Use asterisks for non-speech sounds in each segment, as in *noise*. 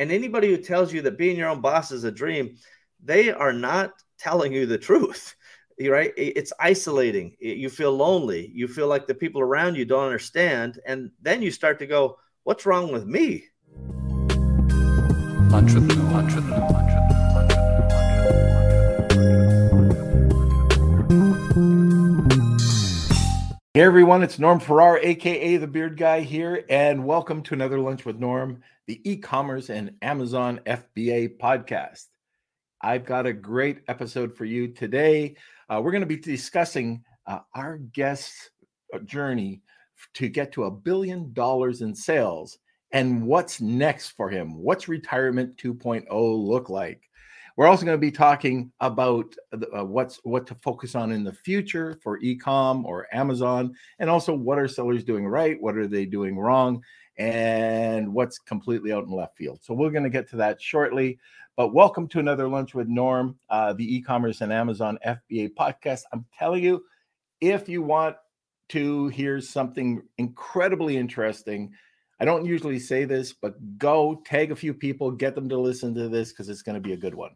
And anybody who tells you that being your own boss is a dream, they are not telling you the truth. *laughs* Right? It's isolating. You feel lonely. You feel like the people around you don't understand. And then you start to go, what's wrong with me? Lunch with with Hey everyone, it's Norm Farrar, aka the Beard Guy here, and welcome to another Lunch with Norm, the e-commerce and Amazon FBA podcast. I've got a great episode for you today. Uh, we're going to be discussing uh, our guest's uh, journey to get to a billion dollars in sales and what's next for him. What's retirement 2.0 look like? We're also going to be talking about uh, what's what to focus on in the future for ecom or Amazon, and also what are sellers doing right, what are they doing wrong, and what's completely out in left field. So we're going to get to that shortly. But welcome to another lunch with Norm, uh, the e-commerce and Amazon FBA podcast. I'm telling you, if you want to hear something incredibly interesting. I don't usually say this, but go tag a few people, get them to listen to this because it's going to be a good one.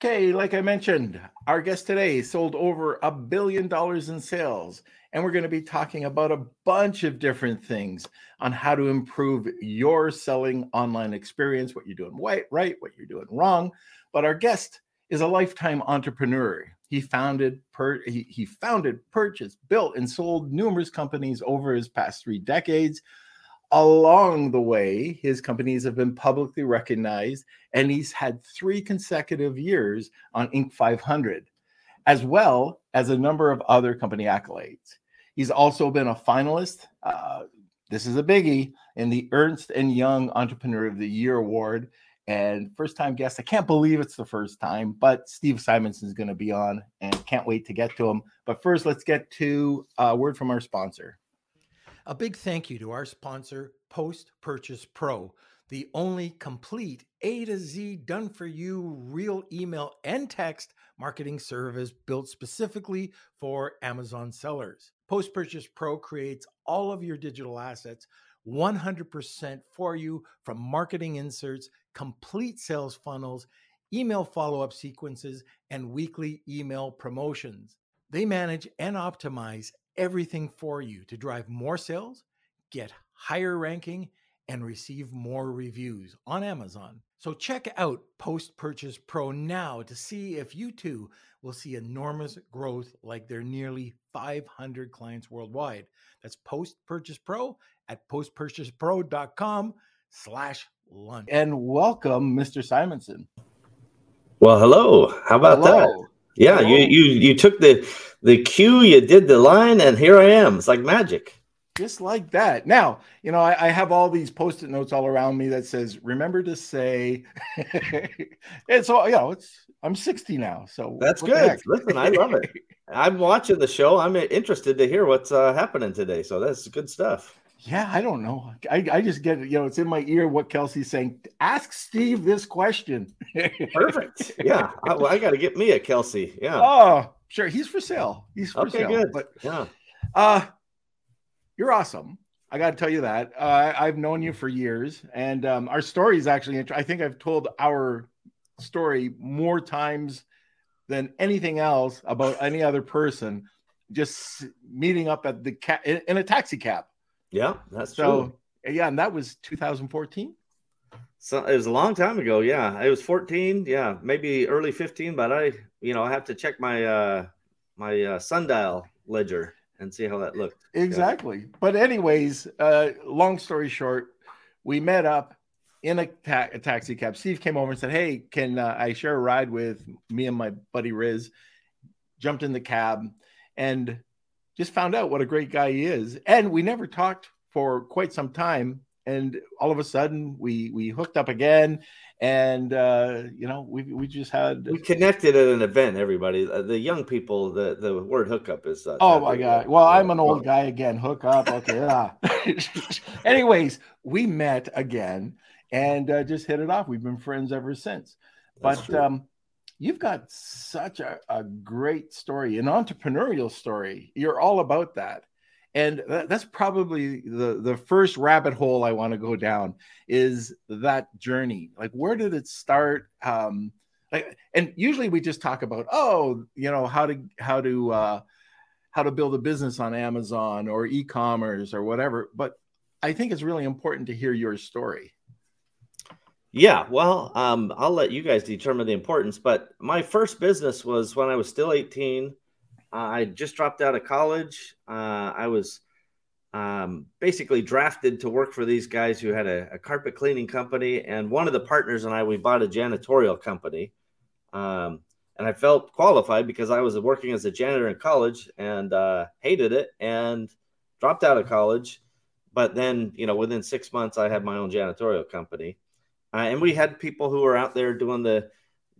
Okay, like I mentioned, our guest today sold over a billion dollars in sales, and we're going to be talking about a bunch of different things on how to improve your selling online experience, what you're doing right, what you're doing wrong. But our guest is a lifetime entrepreneur. He founded, per, he, he founded, purchased, built, and sold numerous companies over his past three decades along the way, his companies have been publicly recognized, and he's had three consecutive years on Inc. 500, as well as a number of other company accolades. He's also been a finalist. Uh, this is a biggie in the Ernst and Young Entrepreneur of the Year award, and first time guest. I can't believe it's the first time, but Steve Simonson is going to be on, and can't wait to get to him. But first, let's get to a word from our sponsor. A big thank you to our sponsor, Post Purchase Pro, the only complete A to Z done for you real email and text marketing service built specifically for Amazon sellers. Post Purchase Pro creates all of your digital assets 100% for you from marketing inserts, complete sales funnels, email follow up sequences, and weekly email promotions. They manage and optimize everything for you to drive more sales, get higher ranking, and receive more reviews on Amazon. So check out Post Purchase Pro now to see if you too will see enormous growth like their nearly 500 clients worldwide. That's Post Purchase Pro at postpurchasepro.com slash lunch. And welcome, Mr. Simonson. Well, hello. How about hello. that? Yeah, you you you took the the cue, you did the line, and here I am. It's like magic. Just like that. Now, you know, I, I have all these post-it notes all around me that says, remember to say *laughs* it's all you know, it's I'm 60 now. So that's good. Listen, I love it. *laughs* I'm watching the show. I'm interested to hear what's uh, happening today. So that's good stuff. Yeah, I don't know. I, I just get you know, it's in my ear what Kelsey's saying. Ask Steve this question. Perfect. Yeah. I, well, I got to get me a Kelsey. Yeah. Oh, sure. He's for sale. He's for okay, sale. Good. But yeah. Uh you're awesome. I got to tell you that. Uh, I've known you for years, and um, our story is actually. I think I've told our story more times than anything else about any other person. Just meeting up at the ca- in a taxi cab yeah, that's so, true. Yeah, and that was 2014. So it was a long time ago. Yeah, it was 14. Yeah, maybe early 15. But I, you know, I have to check my uh my uh, sundial ledger and see how that looked. Exactly. Yeah. But anyways, uh, long story short, we met up in a, ta- a, taxi cab. Steve came over and said, "Hey, can uh, I share a ride with me and my buddy Riz?" Jumped in the cab, and just found out what a great guy he is. And we never talked for quite some time. And all of a sudden we we hooked up again. And uh, you know, we we just had we connected at an event, everybody. Uh, the young people, the the word hookup is uh, oh my god. Well, I'm an old guy again. Hook up. Okay. yeah. *laughs* Anyways, we met again and uh, just hit it off. We've been friends ever since. That's but true. um you've got such a, a great story, an entrepreneurial story. You're all about that. and that's probably the the first rabbit hole I want to go down is that journey. Like, where did it start? Um, like, and usually we just talk about, oh, you know, how to how to uh, how to build a business on Amazon or e-commerce or whatever. But I think it's really important to hear your story. Yeah, well, um, I'll let you guys determine the importance. But my first business was when I was still 18. Uh, I just dropped out of college. Uh, I was um, basically drafted to work for these guys who had a, a, carpet cleaning company. And one of the partners and I, we bought a janitorial company. Um, and I felt qualified because I was working as a janitor in college and uh, hated it and dropped out of college. But then, you know, within six months, I had my own janitorial company. Uh, and we had people who were out there doing the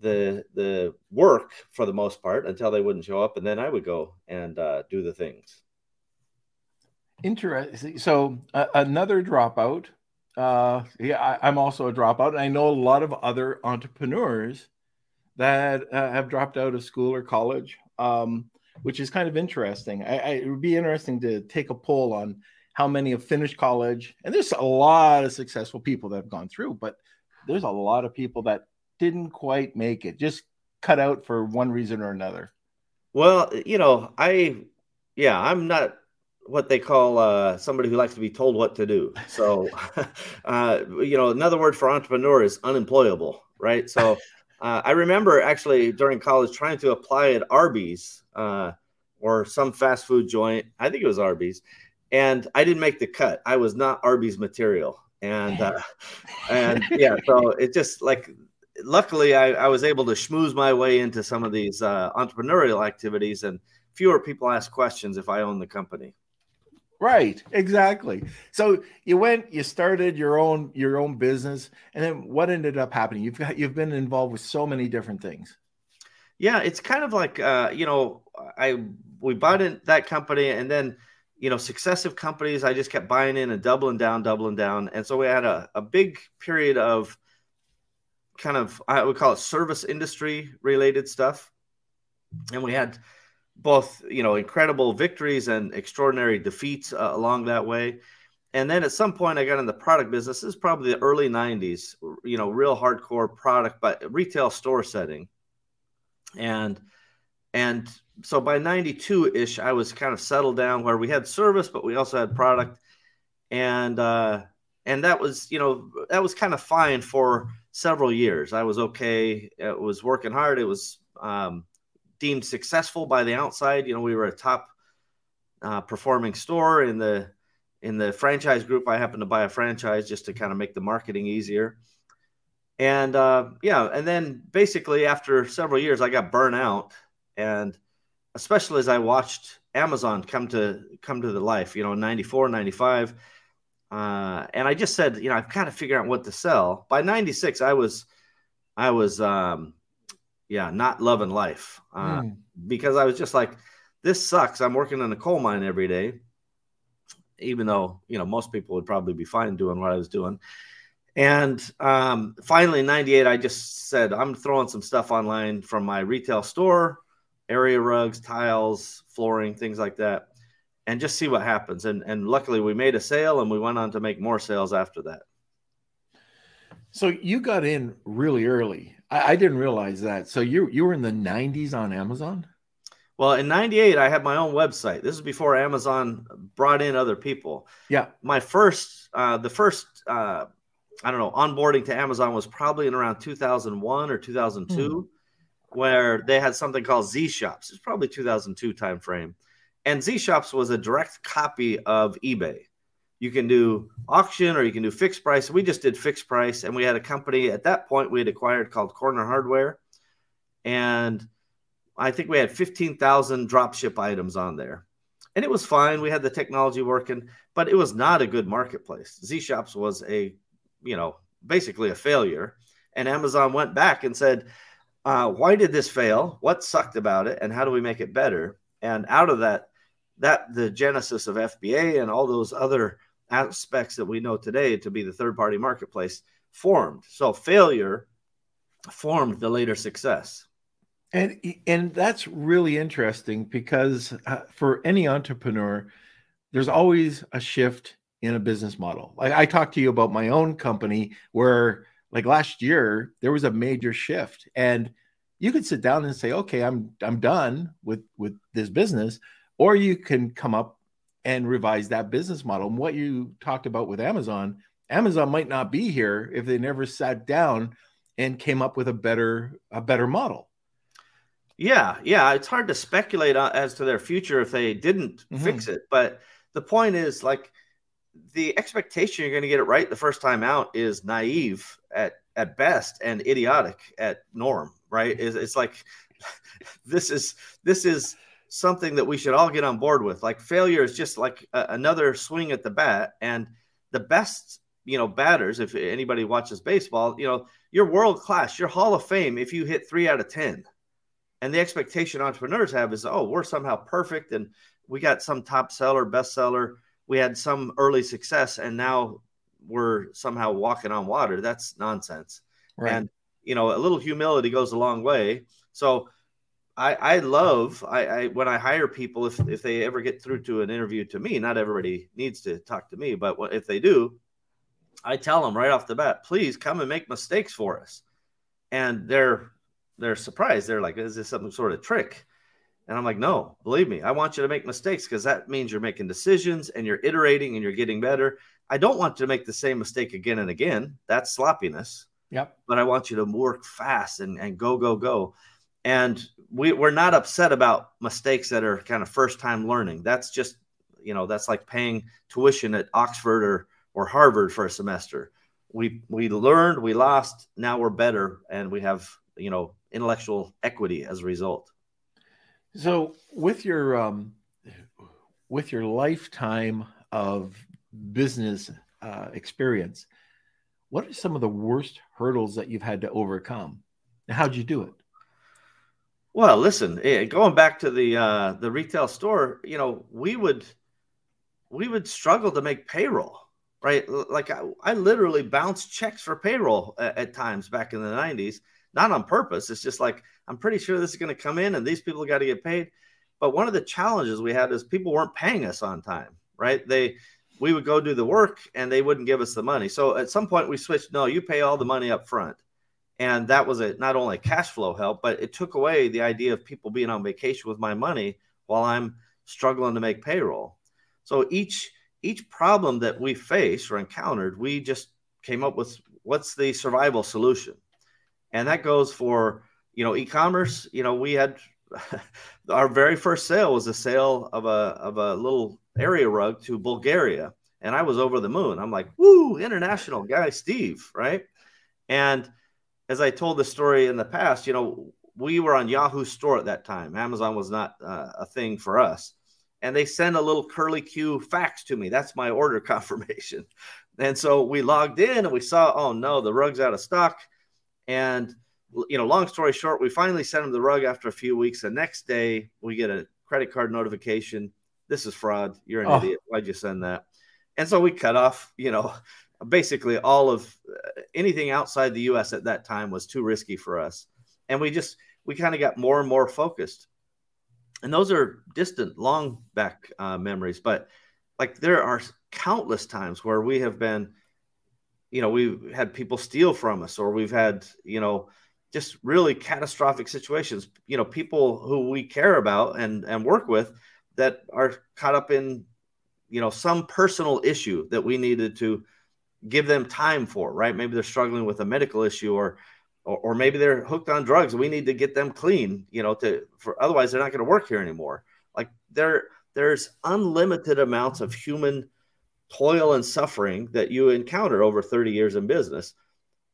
the the work for the most part until they wouldn't show up, and then I would go and uh, do the things. Interesting. So uh, another dropout. Uh, yeah, I, am also a dropout. And I know a lot of other entrepreneurs that uh, have dropped out of school or college, um, which is kind of interesting. I, I, it would be interesting to take a poll on how many have finished college. And there's a lot of successful people that have gone through, but there's a lot of people that didn't quite make it, just cut out for one reason or another. Well, you know, I, yeah, I'm not what they call uh, somebody who likes to be told what to do. So, *laughs* uh, you know, another word for entrepreneur is unemployable, right? So, *laughs* uh, I remember actually during college trying to apply at Arby's uh, or some fast food joint. I think it was Arby's, and I didn't make the cut. I was not Arby's material, and uh, *laughs* and yeah, so it just like luckily I, I, was able to schmooze my way into some of these uh, entrepreneurial activities, and fewer people ask questions if I own the company. Right, exactly. So you went, you started your own your own business, and then what ended up happening? You've got you've been involved with so many different things. Yeah, it's kind of like uh, you know, I we bought in that company, and then you know, successive companies. I just kept buying in and doubling down, doubling down, and so we had a, a big period of kind of I would call it service industry related stuff, and we had both you know incredible victories and extraordinary defeats uh, along that way. And then at some point i got in the product business. This is probably the early 90s you know real hardcore product but retail store setting. And and so by 92 ish i was kind of settled down where we had service but we also had product and uh and that was you know that was kind of fine for several years i was okay it was working hard it was um deemed successful by the outside. You know, we were a top uh, performing store in the in the franchise group. I happened to buy a franchise just to kind of make the marketing easier. And uh, yeah, and then basically after several years, I got burnt out, and especially as I watched Amazon come to come to the life, you know, 94, 95. Uh, and I just said, you know, I've kind of figured out what to sell. By 96, I was, I was, um, yeah, not loving life uh, mm. because I was just like, this sucks. I'm working in a coal mine every day, even though you know most people would probably be fine doing what I was doing. And um, finally, in '98, I just said I'm throwing some stuff online from my retail store, area rugs, tiles, flooring, things like that, and just see what happens. And and luckily, we made a sale, and we went on to make more sales after that. So you got in really early I, I didn't realize that. So you you were in the 90s on Amazon? Well, in 98, I had my own website. This is before Amazon brought in other people. Yeah. My first, uh, the first, uh, I don't know, onboarding to Amazon was probably in around 2001 or 2002, hmm. Where they had something called Z Shops. It's probably 2002 timeframe. And Z Shops was a direct copy of eBay you can do auction or you can do fixed price. We just did fixed price, and we had a company at that point we had acquired called Corner Hardware, and I think we had fifteen thousand drop ship items on there, and it was fine. We had the technology working, but it was not a good marketplace. Z Shops was a, you know, basically a failure, and Amazon went back and said, uh, "Why did this fail? What sucked about it, and how do we make it better?" And out of that, that the genesis of FBA and all those other aspects that we know today to be the third party marketplace formed. So failure formed the later success. And and that's really interesting because uh, for any entrepreneur, there's always a shift in a business model. Like I talked to you about my own company where like last year there was a major shift and you could sit down and say okay i'm i'm done with with this business or you can come up and revise that business model and what you talked about with amazon amazon might not be here if they never sat down and came up with a better a better model yeah yeah it's hard to speculate as to their future if they didn't mm-hmm. fix it but the point is like the expectation you're going to get it right the first time out is naive at at best and idiotic at norm right? Is it's like *laughs* this is this is something that we should all get on board with. Like failure is just like a, another swing at the bat and the best you know batters if anybody watches baseball you know you're world class you're hall of fame if you hit 3 out of 10 and the expectation entrepreneurs have is oh we're somehow perfect and we got some top seller bestseller we had some early success and now we're somehow walking on water. That's nonsense. Right. And you know, a little humility goes a long way. So I, I love I, I when I hire people if if they ever get through to an interview to me, not everybody needs to talk to me, but if they do, I tell them right off the bat, please come and make mistakes for us. And they're they're surprised. They're like, is this some sort of trick? And I'm like, no, believe me, I want you to make mistakes because that means you're making decisions and you're iterating and you're getting better. I don't want you to make the same mistake again and again. That's sloppiness. Yep. But I want you to work fast and, and go, go, go. And we, we're not upset about mistakes that are kind of first time learning. That's just, you know, that's like paying tuition at Oxford or, or Harvard for a semester. We, we learned, we lost, now we're better, and we have, you know, intellectual equity as a result. So with your um, with your lifetime of business uh, experience, what are some of the worst hurdles that you've had to overcome? And how'd you do it? Well, listen, eh, going back to the uh, the retail store, you know, we would we would struggle to make payroll, right? Like I, I literally bounced checks for payroll at, at times back in the '90s not on purpose. It's just like I'm pretty sure this is going to come in and these people got to get paid. But one of the challenges we had is people weren't paying us on time, right? They we would go do the work and they wouldn't give us the money. So at some point we switched, no, you pay all the money up front. And that was a not only a cash flow help, but it took away the idea of people being on vacation with my money while I'm struggling to make payroll. So each each problem that we faced or encountered, we just came up with what's the survival solution and that goes for you know e-commerce. You know, we had *laughs* our very first sale was a sale of a of a little area rug to Bulgaria, and I was over the moon. I'm like, woo, international guy, Steve, right? And as I told the story in the past, you know, we were on Yahoo Store at that time. Amazon was not uh, a thing for us. And they send a little curly Q fax to me. That's my order *laughs* confirmation. And so we logged in and we saw, oh no, the rug's out of stock. And you know, long story short, we finally sent him the rug after a few weeks. The next day, we get a credit card notification. This is fraud. You're an oh. idiot. Why'd you send that? And so we cut off, you know, basically all of uh, anything outside the US at that time was too risky for us. And we just, we kind of got more and more focused. And those are distant, long back uh, memories. But like there are countless times where we have been you know we've had people steal from us or we've had you know just really catastrophic situations you know people who we care about and and work with that are caught up in you know some personal issue that we needed to give them time for right? Maybe they're struggling with a medical issue or or, or maybe they're hooked on drugs. We need to get them clean you know to for otherwise they're not going to work here anymore. Like there there's unlimited amounts of human toil and suffering that you encounter over 30 years in business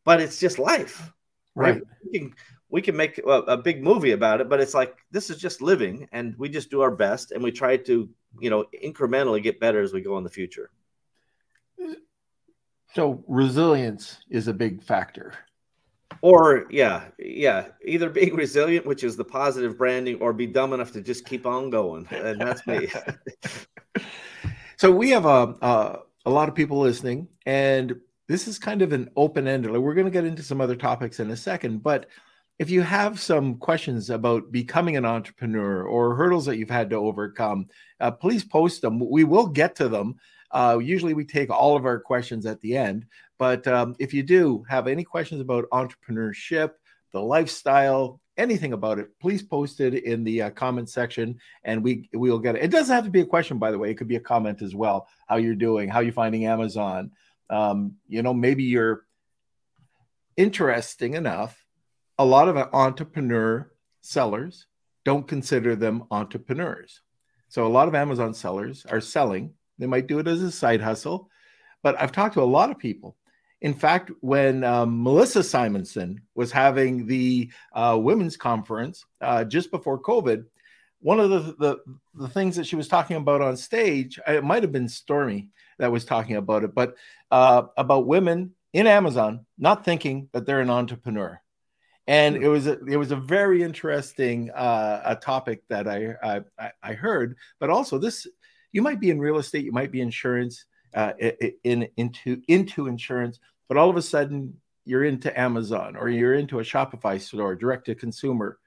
but it's just life right, right. We, can, we can make a, a, big movie about it but it's like this is just living and we just do our best and we try to you know incrementally get better as we go in the future. So resilience is a big factor. Or yeah yeah either being *laughs* resilient which is the positive branding or be dumb enough to just keep on going and that's me *laughs* So we have a, a, a lot of people listening, and this is kind of an open ended. We're going to get into some other topics in a second, but if you have some questions about becoming an entrepreneur or hurdles that you've had to overcome, uh, please post them. We will get to them. Uh, usually, we take all of our questions at the end. But um, if you do have any questions about entrepreneurship, the lifestyle, anything about it, please post it in the uh, comment section, and we we'll get it. It doesn't have to be a question, by the way. It could be a comment as well. How you're doing? How you finding Amazon? Um, you know, maybe you're interesting enough a lot of entrepreneur sellers don't consider them entrepreneurs. So a lot of Amazon sellers are selling. They might do it as a side hustle, but I've talked to a lot of people. In fact, when um, Melissa Simonson was having the uh, women's conference uh, just before COVID, one of the, the, the things that she was talking about on stage, it might have been Stormy that was talking about it, but uh, about women in Amazon not thinking that they're an entrepreneur and it was a, it was a very interesting uh, a topic that I, I, I heard. But also, this you might be in real estate, you might be insurance, uh, in into into insurance, but all of a sudden you're into Amazon or you're into a Shopify store, direct to consumer.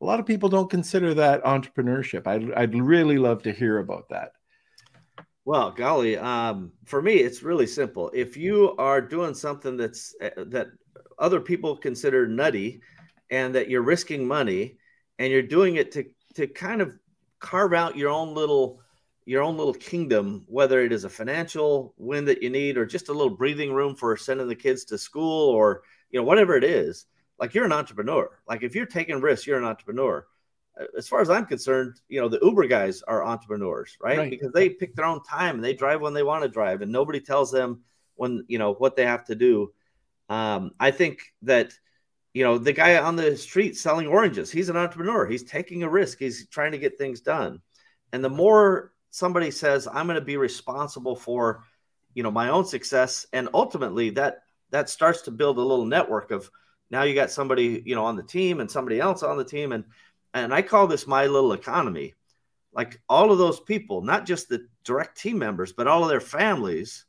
A lot of people don't consider that entrepreneurship. I'd, I'd really love to hear about that. Well, golly, um, for me, it's really simple. If you are doing something that's uh, that other people consider nutty and that you're risking money and you're doing it to to kind of carve out your own little your own little kingdom whether it is a financial win that you need or just a little breathing room for sending the kids to school or you know whatever it is like you're an entrepreneur like if you're taking risks you're an entrepreneur as far as i'm concerned you know the uber guys are entrepreneurs right, right. because they pick their own time and they drive when they want to drive and nobody tells them when you know what they have to do um, I think that you know the guy on the street selling oranges, he's an entrepreneur. He's taking a risk. He's trying to get things done. And the more somebody says, "I'm going to be responsible for," you know, my own success, and ultimately that that starts to build a little network of now you got somebody you know on the team and somebody else on the team and and I call this my little economy. Like all of those people, not just the direct team members, but all of their families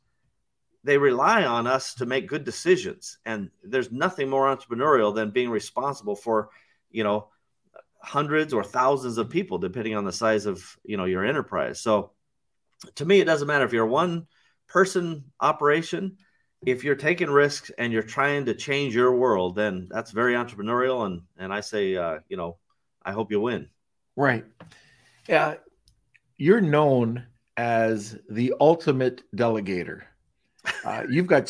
they rely on us to make good decisions and there's nothing more entrepreneurial than being responsible for you know hundreds or thousands of people depending on the size of you know your enterprise. So to me it doesn't matter. If you're one person operation if you're taking risks and you're trying to change your world then that's very entrepreneurial. And and i say uh, you know i hope you win. Right. Yeah. You're known as the ultimate delegator uh, you've got.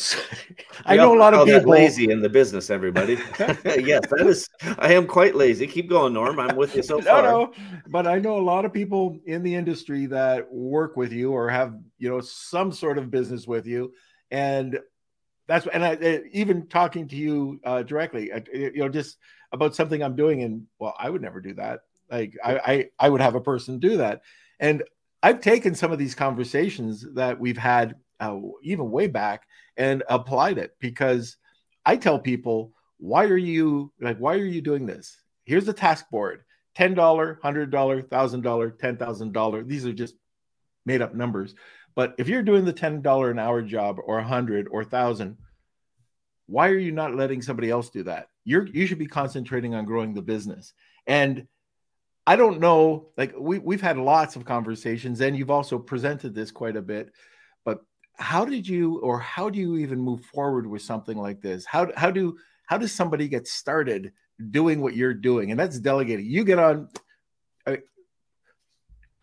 *laughs* I know a lot of people lazy in the business. Everybody, *laughs* *laughs* yes, that is. I am quite lazy. Keep going, Norm. I'm with you so far. No, no, but I know a lot of people in the industry that work with you or have you know some sort of business with you, and that's and I even talking to you uh, directly, you know, just about something I'm doing, and well, I would never do that. Like I, I, I would have a person do that, and I've taken some of these conversations that we've had uh, even way back and applied it because I tell people, why are you like, why are you doing this? Here's the task board $10, $100, $1,000, $10,000. These are just made up numbers. But if you're doing the $10 an hour job or 100 or 1000 why are you not letting somebody else do that? You're you should be concentrating on growing the business. And I don't know, like we we've had lots of conversations, and you've also presented this quite a bit how did you or how do you even move forward with something like this? How, how do how does somebody get started doing what you're doing? And that's delegating. You get on uh,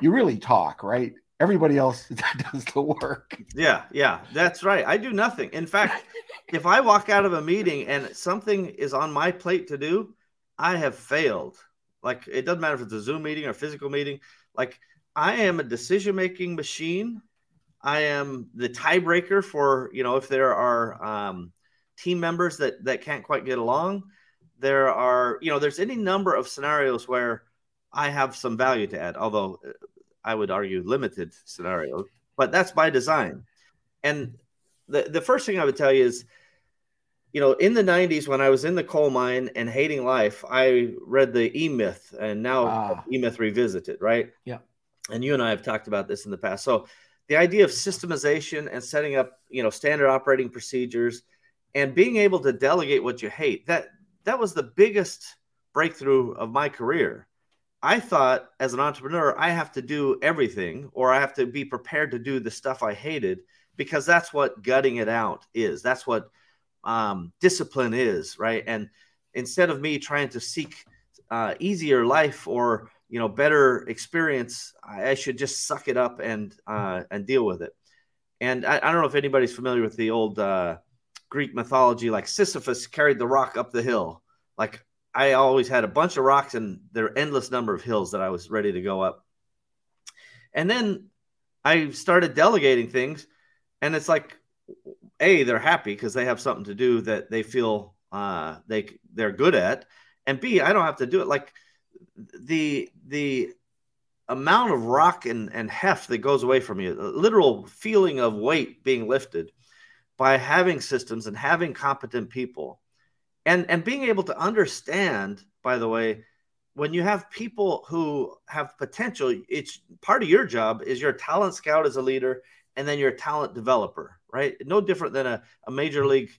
you really talk right? Everybody else *laughs* does the work. Yeah yeah that's right. I do nothing. In fact if i walk out of a meeting and something is on my plate to do i have failed. Like it doesn't matter if it's a zoom meeting or physical meeting. Like i am a decision making machine I am the tiebreaker for you know if there are um, team members that that can't quite get along. There are you know there's any number of scenarios where I have some value to add, although uh, I would argue limited scenarios, but that's by design. And the the first thing I would tell you is you know, in the 90s when I was in the coal mine and hating life, I read the E Myth and now ah. E Myth Revisited, right? Yeah. And you and I have talked about this in the past. So the idea of systemization and setting up you know standard operating procedures and being able to delegate what you hate that that was the biggest breakthrough of my career. I thought as an entrepreneur, I have to do everything or I have to be prepared to do the stuff I hated because that's what gutting it out is. That's what um, discipline is, right? And instead of me trying to seek uh, easier life or you know better experience, I, I should just suck it up and uh, and deal with it. And I, I, don't know if anybody's familiar with the old uh, Greek mythology, like Sisyphus carried the rock up the hill. Like I always had a bunch of rocks and there are endless number of hills that I was ready to go up. And then I started delegating things, and it's like, a they're happy because they have something to do that they feel uh, they they're good at, and b I don't have to do it. Like the the amount of rock and, and heft that goes away from you, a literal feeling of weight being lifted by having systems and having competent people. And and being able to understand by the way when you have people who have potential it's part of your job is your talent scout as a leader and then your talent developer right? No different than a, a major league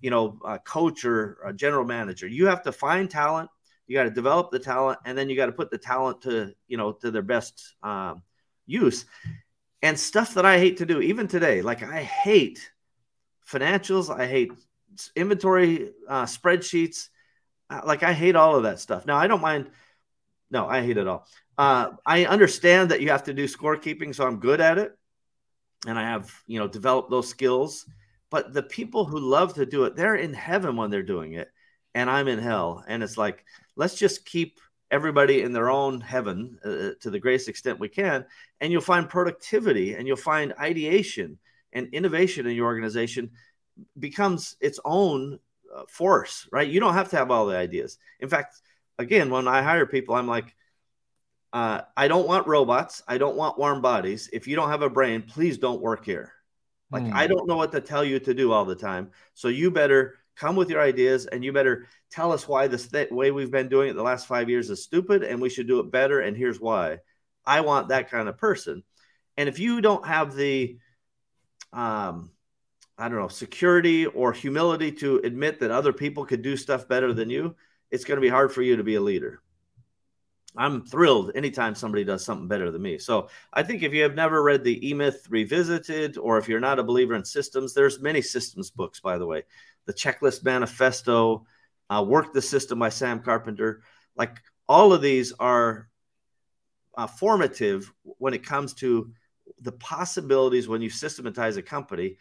you know a coach or a general manager. You have to find talent you got to develop the talent and then you got to put the talent to you know to their best um, use and stuff that i hate to do even today like i hate financials i hate inventory uh, spreadsheets. Uh, like I hate all of that stuff. Now I don't mind. No, I hate it all. Uh, I understand that you have to do scorekeeping, so I'm good at it, and I have you know developed those skills. But the people who love to do it, they're in heaven when they're doing it, and I'm in hell. And it's like let's just keep everybody in their own heaven uh, to the greatest extent we can, and you'll find productivity and you'll find ideation and innovation in your organization becomes its own uh, force, right? You don't have to have all the ideas. In fact, again, when I hire people, I'm like, uh, I don't want robots. I don't want warm bodies. If you don't have a brain, please don't work here. Like, mm. I don't know what to tell you to do all the time. So you better come with your ideas and you better tell us why this th- way we've been doing it the last five years is stupid and we should do it better. And here's why. I want that kind of person. And if you don't have the, um, I don't know, security or humility to admit that other people could do stuff better than you, it's going to be hard for you to be a leader. I'm thrilled anytime somebody does something better than me. So I think if you have never read the E Myth Revisited, or if you're not a believer in systems, there's many systems books, by the way. The Checklist Manifesto, uh, Work the System by Sam Carpenter. Like all of these are uh, formative when it comes to the possibilities when you systematize a company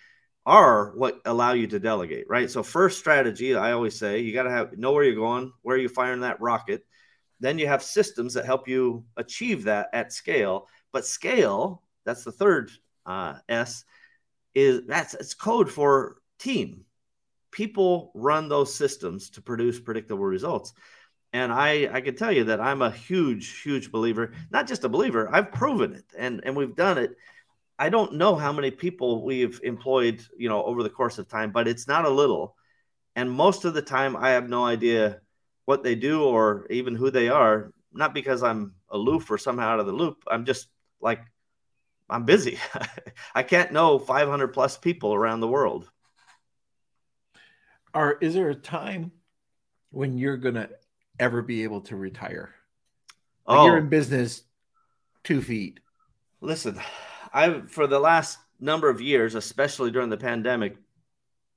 are what allow you to delegate, right? So first strategy, I always say, you got to have know where you're going, where are you're firing that rocket. Then you have systems that help you achieve that at scale. But scale, that's the third uh, S, is that's it's code for team. People run those systems to produce predictable results. And I, I can tell you that I'm a huge, huge believer, not just a believer, I've proven it and, and we've done it I don't know how many people we've employed, you know, over the course of time, but it's not a little. And most of the time, I have no idea what they do or even who they are. Not because I'm aloof or somehow out of the loop. I'm just like, I'm busy. *laughs* I can't know 500 plus people around the world. Are is there a time when you're gonna ever be able to retire? Like oh, you're in business two feet. Listen, I for the last number of years, especially during the pandemic,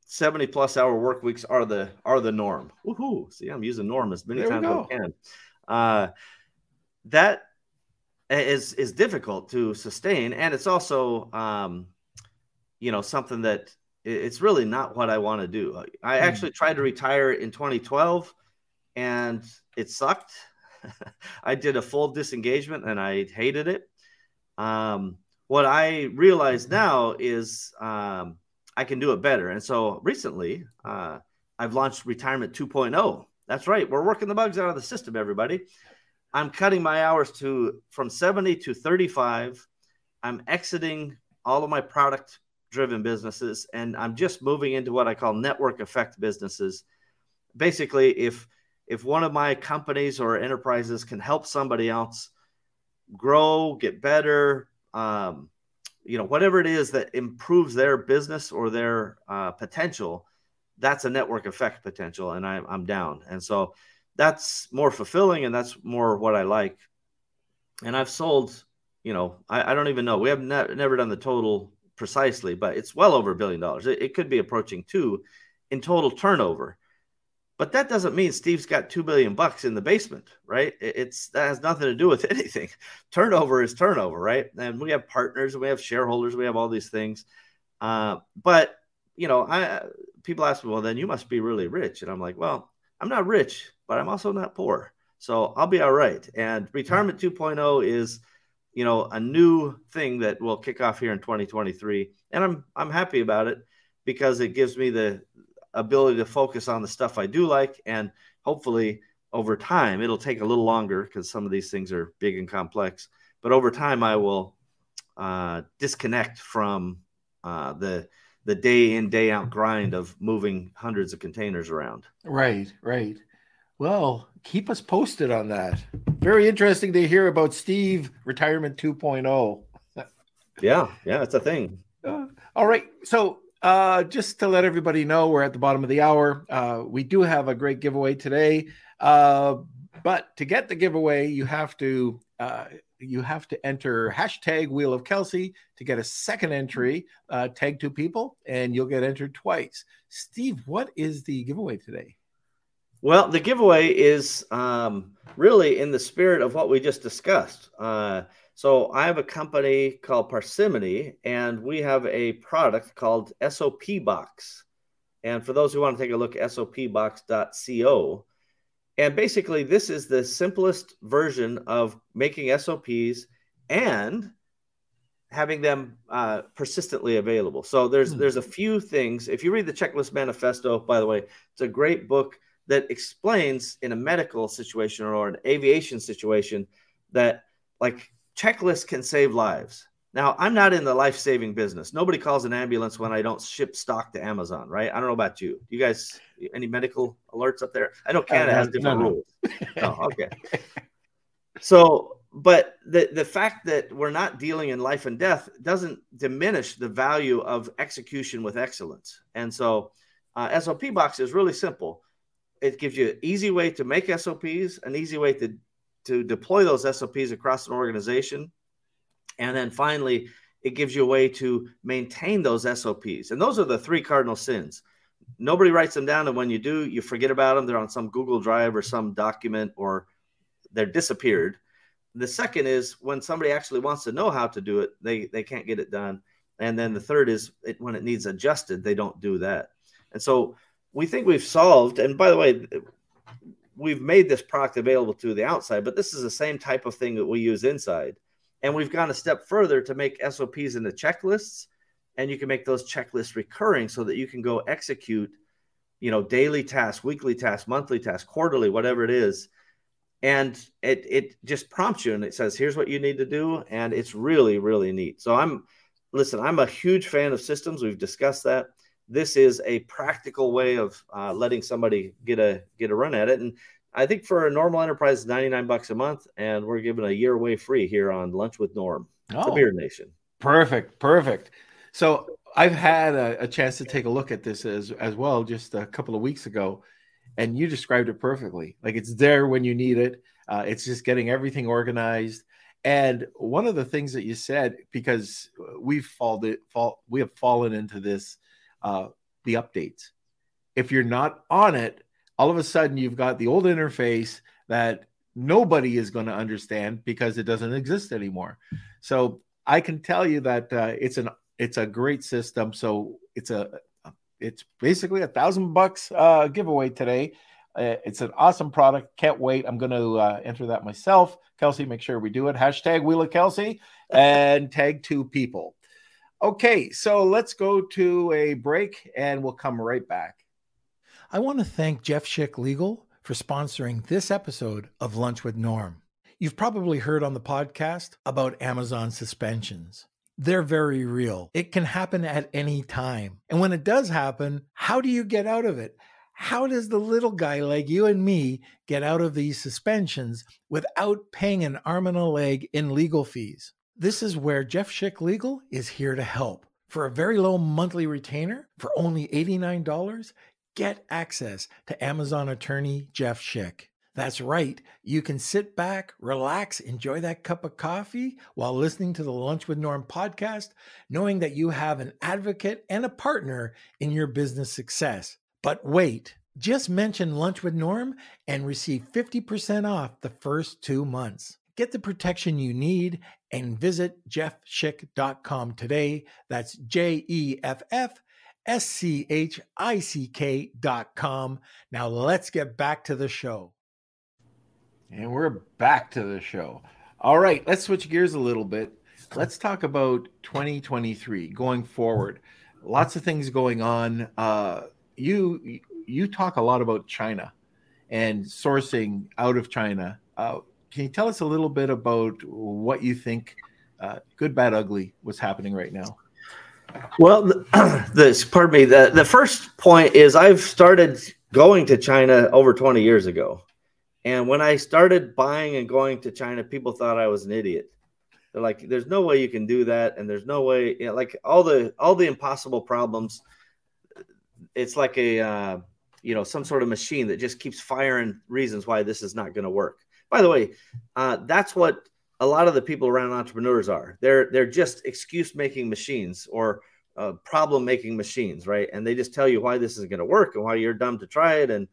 70 plus hour work weeks are the are the norm. Woohoo! See, I'm using norm as many there times as I can. Uh, that is is difficult to sustain, and it's also um, you know something that it's really not what I want to do. I hmm. actually tried to retire in 2012, and it sucked. *laughs* I did a full disengagement, and I hated it. Um, what I realize now is um, I can do it better. And so recently, uh, I've launched Retirement 2.0. That's right. We're working the bugs out of the system, everybody. I'm cutting my hours to from 70 to 35. I'm exiting all of my product driven businesses and I'm just moving into what I call network effect businesses. Basically, if if one of my companies or enterprises can help somebody else grow, get better, um, you know, whatever it is that improves their business or their uh, potential, that's a network effect potential, and I'm I'm down. And so that's more fulfilling, and that's more what I like. And I've sold, you know, I, I don't even know. We have ne- never done the total precisely, but it's well over a billion dollars. It, it could be approaching two in total turnover. But that doesn't mean Steve's got two billion bucks in the basement, right? It's that has nothing to do with *laughs* anything. Turnover is turnover, right? And we have partners, and we have shareholders, we have all these things. Uh, but you know, I people ask me, well, then you must be really rich, and I'm like, well, I'm not rich, but I'm also not poor, so I'll be all right. And retirement 2.0 is, you know, a new thing that will kick off here in 2023, and I'm I'm happy about it because it gives me the ability to focus on the stuff I do like, and hopefully over time it'll take a little longer because some of these things are big and complex. But over time, I will uh, disconnect from uh, the the day in day out grind of moving hundreds of containers around. Right, right. Well, keep us posted on that. Very interesting to hear about Steve retirement 2.0. *laughs* yeah, yeah, it's a thing. Uh, all right. So uh, just to let everybody know, we're at the bottom of the hour. Uh, we do have a great giveaway today, uh, but to get the giveaway, you have to uh, you have to enter hashtag Wheel of Kelsey to get a second entry. Uh, tag two people, and you'll get entered twice. Steve, what is the giveaway today? Well, the giveaway is um, really in the spirit of what we just discussed. Uh, so I have a company called Parsimony, and we have a product called SOP Box. And for those who want to take a look, sopbox.co. And basically, this is the simplest version of making SOPs and having them uh, persistently available. So there's hmm. there's a few things. If you read the Checklist Manifesto, by the way, it's a great book that explains in a medical situation or an aviation situation that like checklists can save lives. Now, I'm not in the life saving business. Nobody calls an ambulance when I don't ship stock to Amazon, right? I don't know about you. You guys, any medical alerts up there? I know Canada uh, has different no, rules. No. oh, okay. *laughs* So, but the the fact that we're not dealing in life and death doesn't diminish the value of execution with excellence. And so, uh, SOP box is really simple. It gives you an easy way to make SOPs, an easy way to to deploy those SOPs across an organization. And then finally, it gives you a way to maintain those SOPs. And those are the three cardinal sins. Nobody writes them down. And when you do, you forget about them. They're on some Google Drive or some document or they're disappeared. The second is when somebody actually wants to know how to do it, they, they can't get it done. And then the third is it, when it needs adjusted, they don't do that. And so we think we've solved. And by the way, we've made this product available to the outside, but this is the same type of thing that we use inside. And we've gone a step further to make SOPs into checklists, and you can make those checklists recurring so that you can go execute, you know, daily tasks, weekly tasks, monthly tasks, quarterly, whatever it is. And it it just prompts you and it says, here's what you need to do. And it's really, really neat. So I'm listen, I'm a huge fan of systems. We've discussed that this is a practical way of uh, letting somebody get a get a run at it. And I think for a normal enterprise, 99 bucks a month, and we're giving a year away free here on Lunch with Norm, oh, the Beard Nation. Perfect, perfect. So I've had a, a, chance to take a look at this as as well just a couple of weeks ago, and you described it perfectly. Like it's there when you need it. Uh, it's just getting everything organized. And one of the things that you said, because we've fallen, fall, we have fallen into this uh, the updates. If you're not on it, all of a sudden you've got the old interface that nobody is going to understand because it doesn't exist anymore. So I can tell you that uh, it's an it's a great system. So it's a it's basically a thousand bucks uh, giveaway today. Uh, it's an awesome product. Can't wait. I'm going to uh, enter that myself. Kelsey, make sure we do it. Hashtag Wheel of Kelsey *laughs* and tag two people. Okay, so let's go to a break and we'll come right back. I want to thank Jeff Schick Legal for sponsoring this episode of Lunch with Norm. You've probably heard on the podcast about Amazon suspensions. They're very real. It can happen at any time. And when it does happen, how do you get out of it? How does the little guy like you and me get out of these suspensions without paying an arm and a leg in legal fees? This is where Jeff Schick Legal is here to help. For a very low monthly retainer, for only $89, get access to Amazon attorney Jeff Schick. That's right. You can sit back, relax, enjoy that cup of coffee while listening to the Lunch with Norm podcast, knowing that you have an advocate and a partner in your business success. But wait, just mention Lunch with Norm and receive 50% off the first two months. Get the protection you need and visit jeffschick.com today. That's J E F F S C H I C K.com. Now let's get back to the show. And we're back to the show. All right, let's switch gears a little bit. Let's talk about 2023 going forward. Lots of things going on. Uh, you you talk a lot about China and sourcing out of China. Uh, can you tell us a little bit about what you think, uh, good, bad, ugly, what's happening right now? Well, *clears throat* this pardon me. The the first point is I've started going to China over 20 years ago, and when I started buying and going to China, people thought I was an idiot. They're like, "There's no way you can do that," and there's no way, you know, like all the all the impossible problems. It's like a uh, you know some sort of machine that just keeps firing reasons why this is not going to work. By the way, uh, that's what a lot of the people around entrepreneurs are. They're they're just excuse making machines or uh, problem making machines, right? And they just tell you why this is going to work and why you're dumb to try it. And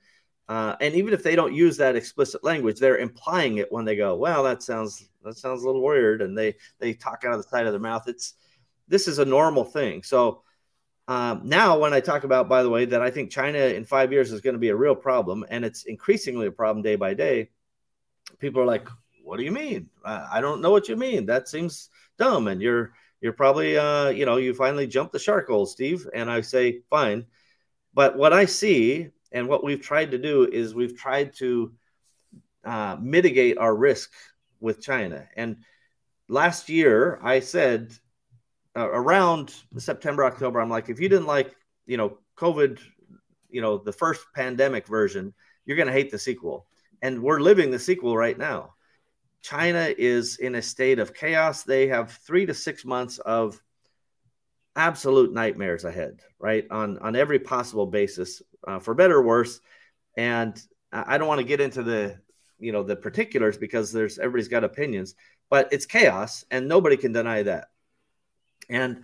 uh, and even if they don't use that explicit language, they're implying it when they go, "Well, that sounds that sounds a little weird," and they they talk out of the side of their mouth. It's this is a normal thing. So um, now, when I talk about, by the way, that I think China in five years is going to be a real problem, and it's increasingly a problem day by day, people are like, "What do you mean? I don't know what you mean. That seems dumb." And you're you're probably, uh, you know, you finally jumped the shark hole, Steve. And I say, fine. But what I see and what we've tried to do is we've tried to uh, mitigate our risk with China. And last year, I said uh, around September, October, I'm like, if you didn't like, you know, COVID, you know, the first pandemic version, you're going to hate the sequel and we're living the sequel right now. China is in a state of chaos. They have three to six months of absolute nightmares ahead, right? On on every possible basis, uh, for better or worse. And I don't want to get into the you know the particulars because there's everybody's got opinions, but it's chaos, and nobody can deny that. And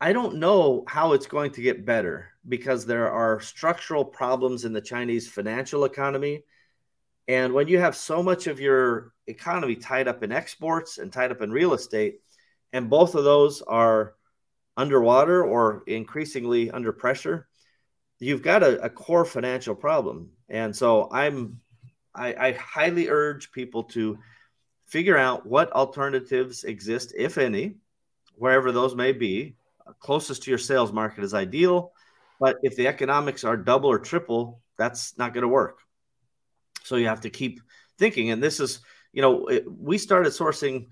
I don't know how it's going to get better because there are structural problems in the Chinese financial economy and when you have so much of your economy tied up in exports and tied up in real estate, and both of those are underwater or increasingly under pressure, you've got a, a core financial problem. And so I'm I, I highly urge people to figure out what alternatives exist, if any, wherever those may be. Closest to your sales market is ideal, but if the economics are double or triple, that's not going to work. So you have to keep thinking. And this is, you know, it, we started sourcing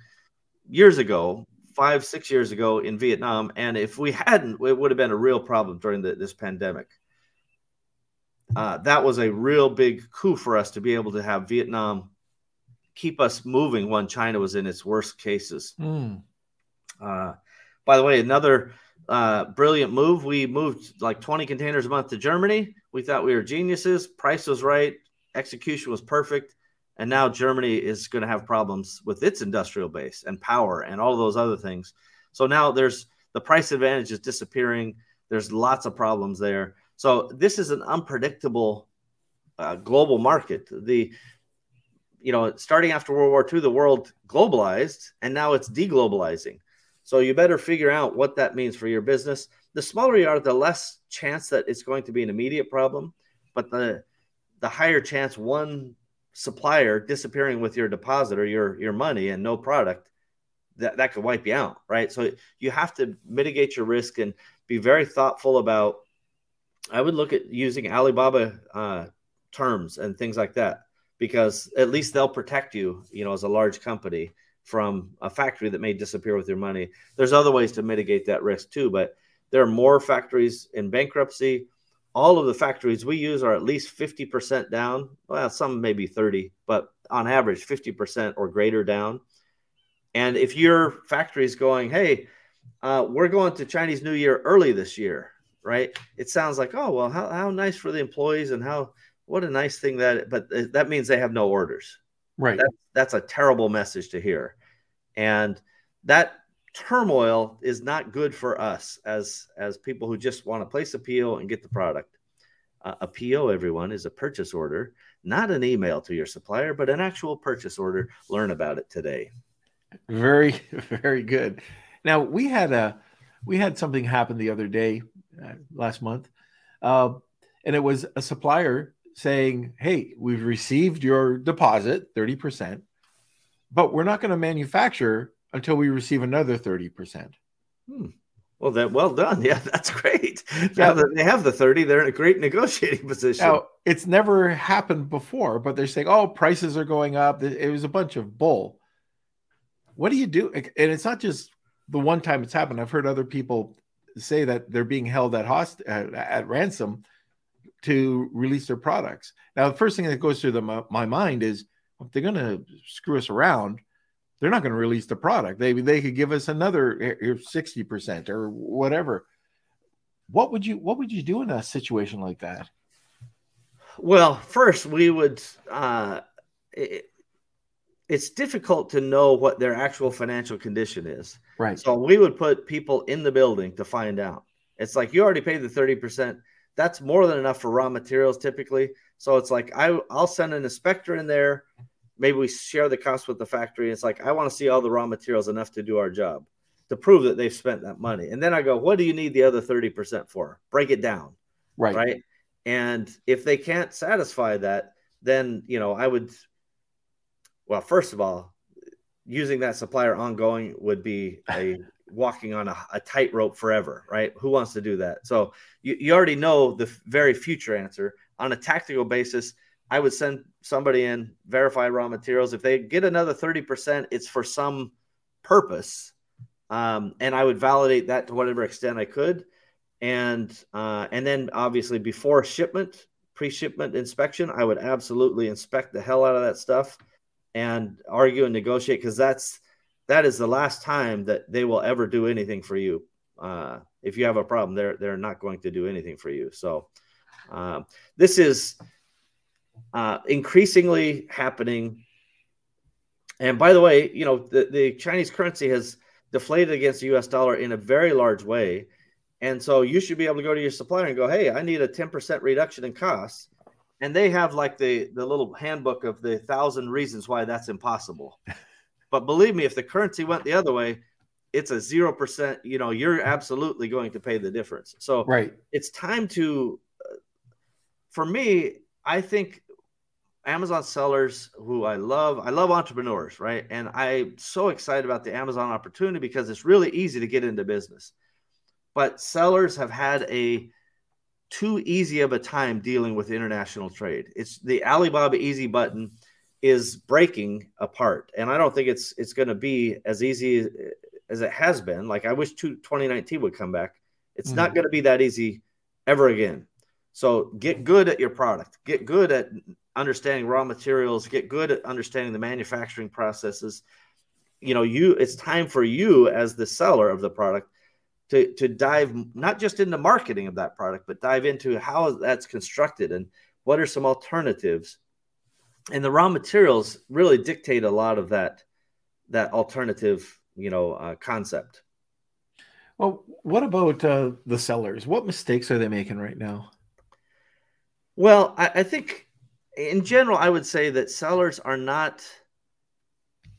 years ago, five, six years ago in Vietnam. And if we hadn't, it would have been a real problem during the, this pandemic. Uh, that was a real big coup for us to be able to have Vietnam keep us moving when China was in its worst cases. Mm. Uh, by the way, another uh, brilliant move. We moved like 20 containers a month to Germany. We thought we were geniuses. Price was right execution was perfect. And now Germany is going to have problems with its industrial base and power and all those other things. So now there's the price advantage is disappearing. There's lots of problems there. So this is an unpredictable uh, global market. The you know, starting after World War II, the world globalized and now it's deglobalizing. So you better figure out what that means for your business. The smaller you are, the less chance that it's going to be an immediate problem. But the the higher chance one supplier disappearing with your deposit or your your money and no product that that could wipe you out right? So you have to mitigate your risk and be very thoughtful about i would look at using alibaba uh, terms and things like that because at least they'll protect you you know as a large company from a factory that may disappear with your money. There's other ways to mitigate that risk too but there are more factories in bankruptcy all of the factories we use are at least 50% down. Well, some maybe 30, but on average 50% or greater down. And if your factory is going, hey, uh, we're going to Chinese New Year early this year, right? It sounds like, oh, well, how, how nice for the employees and how, what a nice thing that, but that means they have no orders. Right. That's, that's a terrible message to hear. And that turmoil is not good for us as, as people who just want to place a PO and get the product. Uh, a PO, everyone, is a purchase order, not an email to your supplier, but an actual purchase order. Learn about it today. Very, *laughs* very good. Now we had a we had something happen the other day, uh, last month, uh, and it was a supplier saying, "Hey, we've received your deposit, thirty percent, but we're not going to manufacture until we receive another thirty percent." Hmm. Well, that well done. *laughs* Yeah, that's great. Now that they have the 30, they're in a great negotiating *laughs* position. Now, it's never happened before, but they're saying, oh, prices are going up. It was a bunch of bull. What do you do? And it's not just the one time it's happened. I've heard other people say that they're being held at host at, at ransom to release their products. Now, the first thing that goes through the, my, my mind is if they're going to screw us around, they're not going to release the product. They they could give us another sixty percent or whatever. What would you What would you do in a situation like that? Well, first we would. Uh, it, it's difficult to know what their actual financial condition is. Right. So we would put people in the building to find out. It's like you already paid the thirty percent. That's more than enough for raw materials typically. So it's like I I'll send an inspector in there maybe we share the cost with the factory. It's like, I want to see all the raw materials enough to do our job to prove that they've spent that money. And then I go, what do you need the other 30% for? Break it down. Right. Right. And if they can't satisfy that, then, you know, I would, well, first of all, using that supplier ongoing would be a *laughs* walking on a, a tightrope forever, right? Who wants to do that? So you, you already know the very future answer on a tactical basis. I would send somebody in, verify raw materials. If they get another 30%, it's for some purpose. Um, and I would validate that to whatever extent I could. And uh, and then obviously before shipment, pre-shipment inspection, I would absolutely inspect the hell out of that stuff and argue and negotiate because that's that is the last time that they will ever do anything for you. Uh, if you have a problem, they're they're not going to do anything for you. So uh, this is uh, increasingly happening. And by the way, you know, the, the Chinese currency has deflated against the US dollar in a very large way. And so you should be able to go to your supplier and go, hey, I need a 10% reduction in costs. And they have like the, the little handbook of the thousand reasons why that's impossible. *laughs* but believe me, if the currency went the other way, it's a 0%, you know, you're absolutely going to pay the difference. So right. it's time to, uh, for me, I think Amazon sellers who I love, I love entrepreneurs, right? And I'm so excited about the Amazon opportunity because it's really easy to get into business. But sellers have had a too easy of a time dealing with international trade. It's the Alibaba easy button is breaking apart. And I don't think it's it's going to be as easy as it has been. Like I wish 2019 would come back. It's mm-hmm. not going to be that easy ever again. So get good at your product. Get good at understanding raw materials, get good at understanding the manufacturing processes. You know, you it's time for you as the seller of the product to to dive not just into marketing of that product, but dive into how that's constructed and what are some alternatives. And the raw materials really dictate a lot of that that alternative, you know, uh, concept. Well, what about uh, the sellers? What mistakes are they making right now? Well, I, I think in general, I would say that sellers are not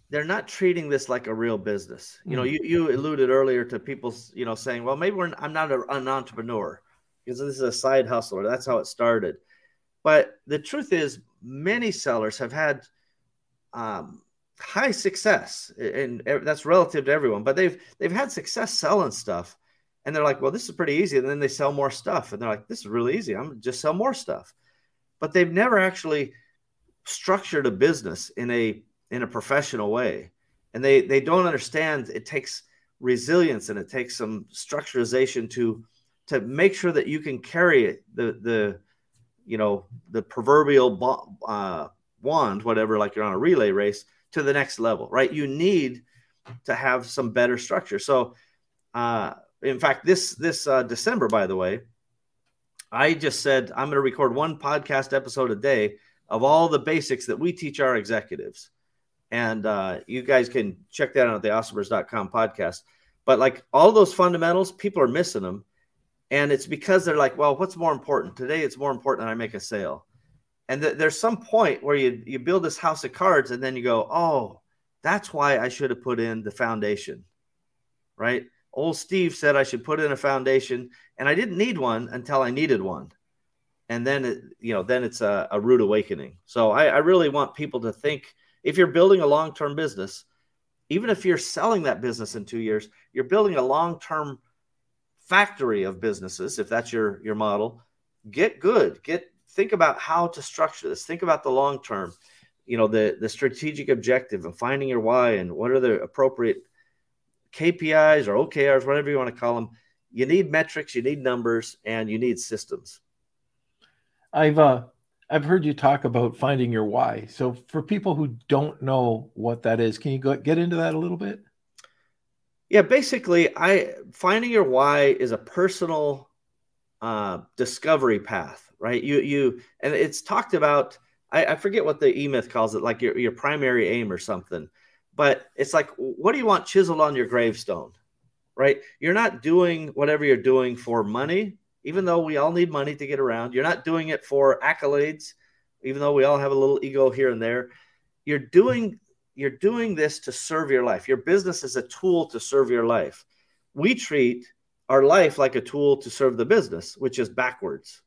they're not treating this like a real business. You know, hmm. you, you alluded earlier to people, you know, saying, well, maybe we're, I'm not a, an entrepreneur because this is a side hustle or that's how it started. But the truth is, many sellers have had um, high success, and that's relative to everyone. But they've they've had success selling stuff, and they're like, well, this is pretty easy. And then they sell more stuff, and they're like, this is really easy. I'm just sell more stuff but they've never actually structured a business in a in a professional way and they they don't understand it takes resilience and it takes some structurization to to make sure that you can carry it the the you know the proverbial uh, wand whatever like you're on a relay race to the next level right you need to have some better structure so uh, in fact this this uh, december by the way I just said I'm going to record one podcast episode a day of all the basics that we teach our executives. And uh, you guys can check that out at the awesomers.com podcast. But like all those fundamentals, people are missing them. And it's because they're like, well, what's more important? Today, it's more important that I make a sale. And th- there's some point where you, you build this house of cards and then you go, oh, that's why I should have put in the foundation, right? Old Steve said I should put in a foundation, and I didn't need one until I needed one. And then, it, you know, then it's a, a rude awakening. So I, I really want people to think if you're building a long term business, even if you're selling that business in two years, you're building a long term factory of businesses. If that's your your model, get good. Get think about how to structure this. Think about the long term. You know the the strategic objective and finding your why and what are the appropriate KPIs or OKRs, whatever you want to call them. You need metrics, you need numbers, and you need systems. I've uh, I've heard you talk about finding your why. So for people who don't know what that is, can you go get into that a little bit? Yeah, basically, I finding your why is a personal uh, discovery path, right? You you and it's talked about. I, I forget what the E Myth calls it, like your your primary aim or something. But it's like, what do you want chiseled on your gravestone, right? You're not doing whatever you're doing for money even though we all need money to get around. You're not doing it for accolades, even though we all have a little ego here and there. You're doing you're doing this to serve your life. Your business is a tool to serve your life. We treat our life like a tool to serve the business, which is backwards,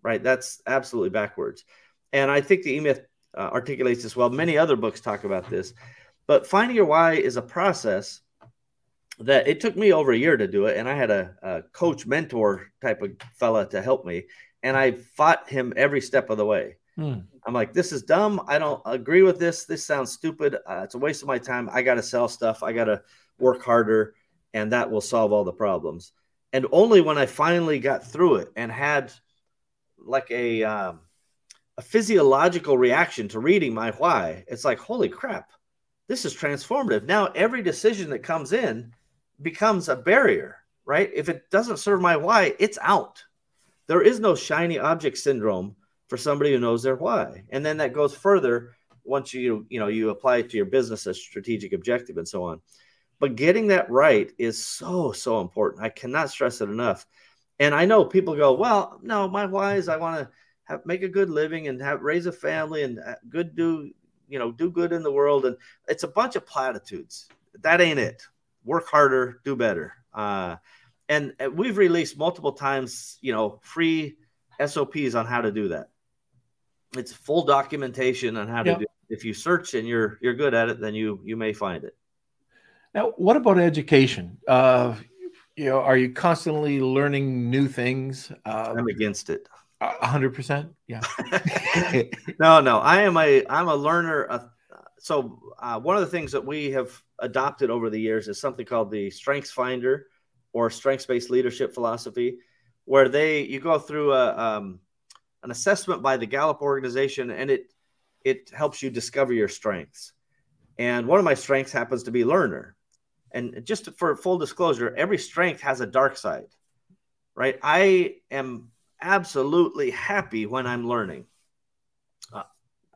right? That's absolutely backwards. And I think the E Myth uh, articulates this well. Many other books talk about this. But finding your why is a process that it took me over a year to do it, and I had a, a, coach mentor type of fella to help me, and I fought him every step of the way. Hmm. I'm like, this is dumb. I don't agree with this. This sounds stupid. Uh, it's a waste of my time. I got to sell stuff. I got to work harder, and that will solve all the problems. And only when I finally got through it and had like a um, a physiological reaction to reading my why, it's like, holy crap, this is transformative. Now every decision that comes in becomes a barrier, right? If it doesn't serve my why, it's out. There is no shiny object syndrome for somebody who knows their why. And then that goes further once you, you know, you apply it to your business as strategic objective and so on. But getting that right is so, so important. I cannot stress it enough. And I know people go, well, no, my why is I want to have, make a good living and have raise a family and uh, good do, you know, do good in the world. And it's a bunch of platitudes. That ain't it work harder, do better. Uh, and we've released multiple times, you know, free SOPs on how to do that. It's full documentation on how to do. It. If you search and you're you're good at it, then you you may find it. Now, what about education? Uh, you know, are you constantly learning new things? Uh, I'm against it. A hundred percent. Yeah. *laughs* no, no. I am a I'm a learner. Uh, so uh, one of the things that we have adopted over the years is something called the Strengths Finder or Strengths Based Leadership Philosophy, where they you go through a um, an assessment by the Gallup organization, and it it helps you discover your strengths. And one of my strengths happens to be learner. And just for full disclosure, every strength has a dark side, right? I am absolutely happy when I'm learning. Uh,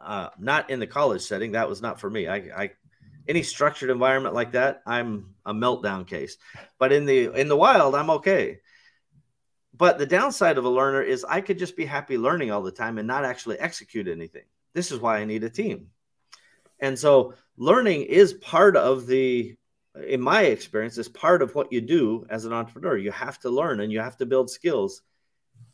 uh, not in the college setting. That was not for me. I, I any structured environment like that, I'm a meltdown case. But in the in the wild, I'm okay. But the downside of a learner is I could just be happy learning all the time and not actually execute anything. This is why I need a team. And so learning is part of the in my experience is part of what you do as an entrepreneur. You have to learn and you have to build skills.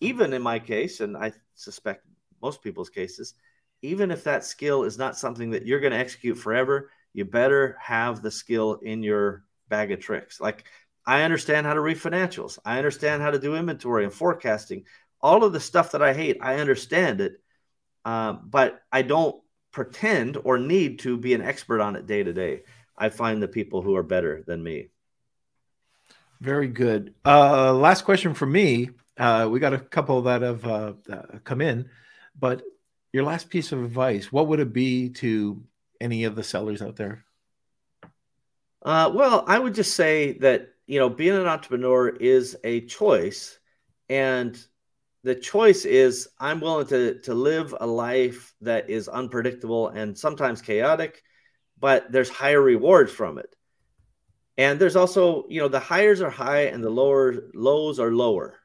Even in my case and I suspect most people's cases, even if that skill is not something that you're going to execute forever, you better have the skill in your bag of tricks. Like I understand how to read financials. I understand how to do inventory and forecasting. All of the stuff that I hate, I understand it, uh, but I don't pretend or need to be an expert on it day to day. I find the people who are better than me. Very good. Uh, last question for me. Uh, we got a couple that have uh, come in, but your last piece of advice, what would it be to any of the sellers out there? Uh, well, I would just say that you know being an entrepreneur is a choice, and the choice is I'm willing to to live a life that is unpredictable and sometimes chaotic, but there's higher rewards from it. And there's also, you know, the highs are high and the lower lows are lower.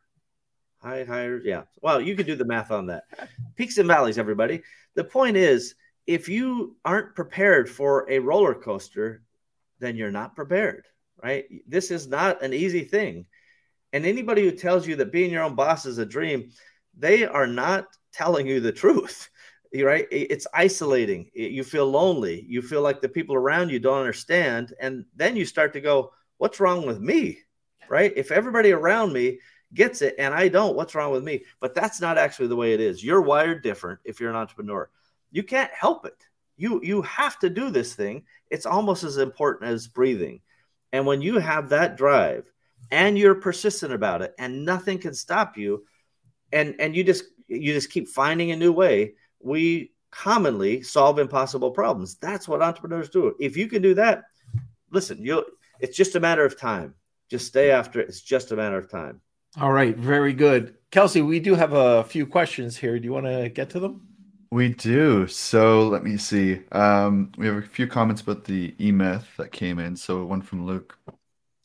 High, higher, yeah. Well, you could do the math on that. Peaks and valleys, everybody. The point is, if you aren't prepared for a roller coaster, then you're not prepared, right? This is not an easy thing. And anybody who tells you that being your own boss is a dream, they are not telling you the truth. *laughs* Right? It's isolating. You feel lonely. You feel like the people around you don't understand. And then you start to go, What's wrong with me? Right? If everybody around me gets it and I don't, what's wrong with me? But that's not actually the way it is. You're wired different if you're an entrepreneur. You can't help it. You you have to do this thing. It's almost as important as breathing. And when you have that drive and you're persistent about it and nothing can stop you and and you just you just keep finding a new way we commonly solve impossible problems that's what entrepreneurs do if you can do that listen you'll it's just a matter of time just stay after it it's just a matter of time all right very good kelsey we do have a few questions here do you want to get to them we do. So let me see. Um, we have a few comments about the e myth that came in. So one from Luke.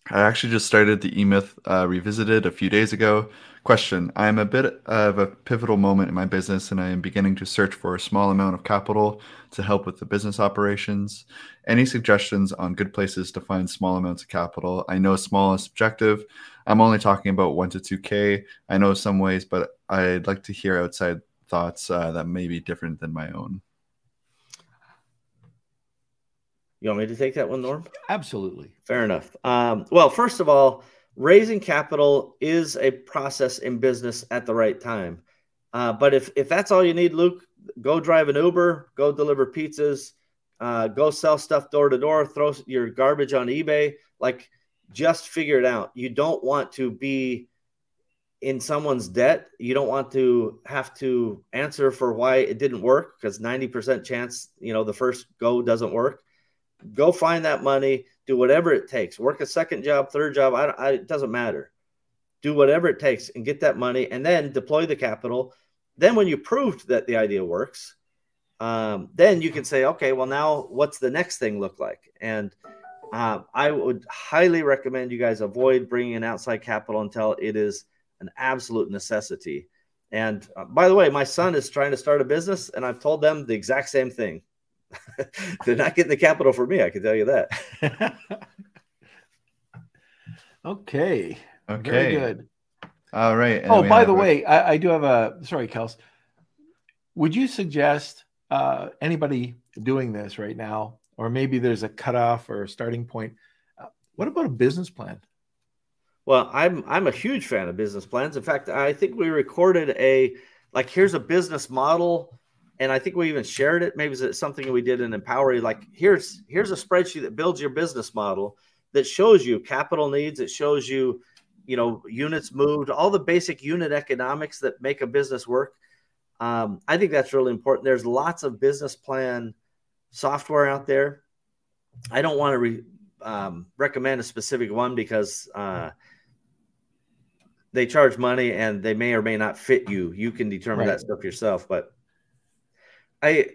I actually just started the eMyth uh, Revisited a few days ago. Question I am a bit of a pivotal moment in my business and I am beginning to search for a small amount of capital to help with the business operations. Any suggestions on good places to find small amounts of capital? I know small is subjective. I'm only talking about 1 to 2K. I know some ways, but I'd like to hear outside thoughts uh, that may be different than my own. You want me to take that one, Norm? Absolutely. Fair enough. Um, well, first of all, raising capital is a process in business at the right time. Uh, but if if that's all you need, Luke, go drive an Uber, go deliver pizzas, uh, go sell stuff door to door, throw your garbage on eBay. Like, just figure it out. You don't want to be in someone's debt. You don't want to have to answer for why it didn't work because 90% chance, you know, the first go doesn't work go find that money, do whatever it takes, work a second job, third job. I, I, it doesn't matter. Do whatever it takes and get that money and then deploy the capital. Then, when you proved that the idea works, um, then you can say, okay, well, now what's the next thing look like? And uh, I would highly recommend you guys avoid bringing in outside capital until it is an absolute necessity. And uh, by the way, my son is trying to start a business, and I've told them the exact same thing. *laughs* They're not getting the capital for me. I can tell you that. okay. *laughs* Okay. Very good. All right. oh, by the a... way, I, I, do have a sorry, Kels. Would you suggest uh, anybody doing this right now, or maybe there's a cutoff or a starting point? Uh, what about a business plan? Well, I'm I'm a huge fan of business plans. In fact, I think we recorded a like here's a business model and I think we even shared it. Maybe it's something we did in Empower. Like here's here's a spreadsheet that builds your business model that shows you capital needs. It shows you, you know, units moved, all the basic unit economics that make a business work. Um, I think that's really important. There's lots of business plan software out there. I don't want to re, um, recommend a specific one because uh, they charge money and they may or may not fit you. You can determine right. that stuff yourself, but I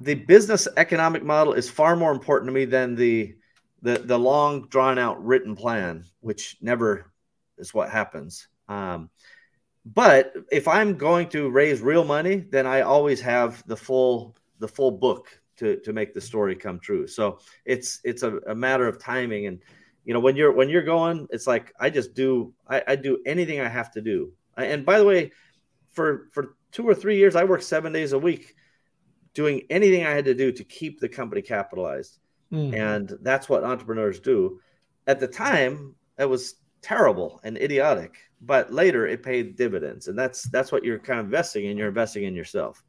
the business economic model is far more important to me than the the the long drawn out written plan, which never is what happens. Um, but if I'm going to raise real money, then I always have the full the full book to to make the story come true. So it's it's a, a matter of timing and you know when you're when you're going, it's like I just do I, I do anything I have to do. And by the way, for for two or three years, I work seven days a week doing anything I had to do to keep the company capitalized. Mm. And that's what entrepreneurs do. At the time, it was terrible and idiotic, but later it paid dividends. And that's that's what you're kind of investing in. You're investing in yourself.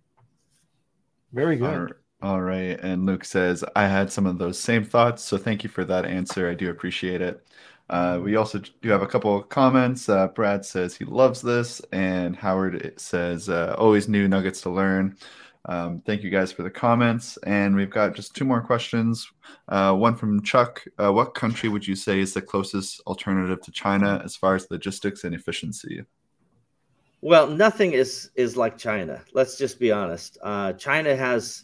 Very good. All right. And Luke says, I had some of those same thoughts. So thank you for that answer. I do appreciate it. Uh, we also do have a couple of comments. Uh, Brad says he loves this, and Howard says, uh, always new nuggets to learn. Um, thank you guys for the comments. And we've got just two more questions. Uh, one from Chuck. Uh, what country would you say is the closest alternative to China as far as logistics and efficiency? Well, nothing is is like China. Let's just be honest. Uh, China has,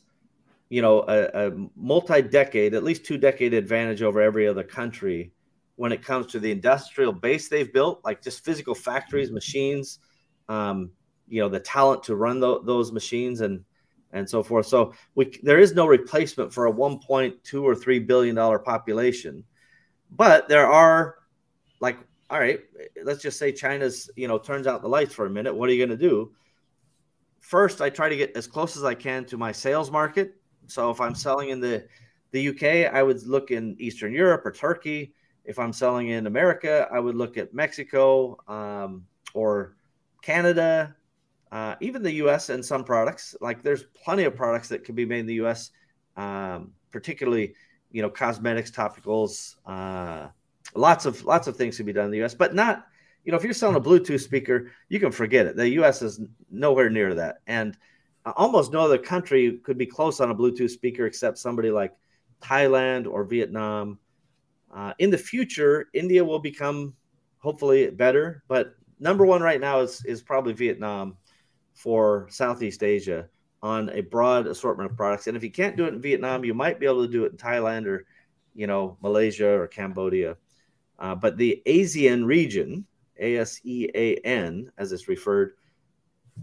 you know, a, a multi-decade, at least two-decade advantage over every other country when it comes to the industrial base they've built, like just physical factories, machines, um, you know, the talent to run those machines and and so forth. So we there is no replacement for a 1.2 or 3 billion dollar population. But there are like all right, let's just say China's, you know, turns out the lights for a minute. What are you going to do? First, I try to get as close as I can to my sales market. So if I'm selling in the the UK, I would look in Eastern Europe or Turkey. If I'm selling in America, I would look at Mexico um, or Canada, uh, even the U.S. and some products. Like there's plenty of products that can be made in the U.S., um, particularly you know cosmetics, topicals, uh, lots of lots of things can be done in the U.S., but not you know if you're selling a Bluetooth speaker, you can forget it. The U.S. is nowhere near that, and uh, almost no other country could be close on a Bluetooth speaker except somebody like Thailand or Vietnam. Uh, in the future, India will become hopefully better, but number one right now is is probably Vietnam for Southeast Asia on a broad assortment of products. And if you can't do it in Vietnam, you might be able to do it in Thailand or you know Malaysia or Cambodia. Uh, but the ASEAN region, A S E A N, as it's referred,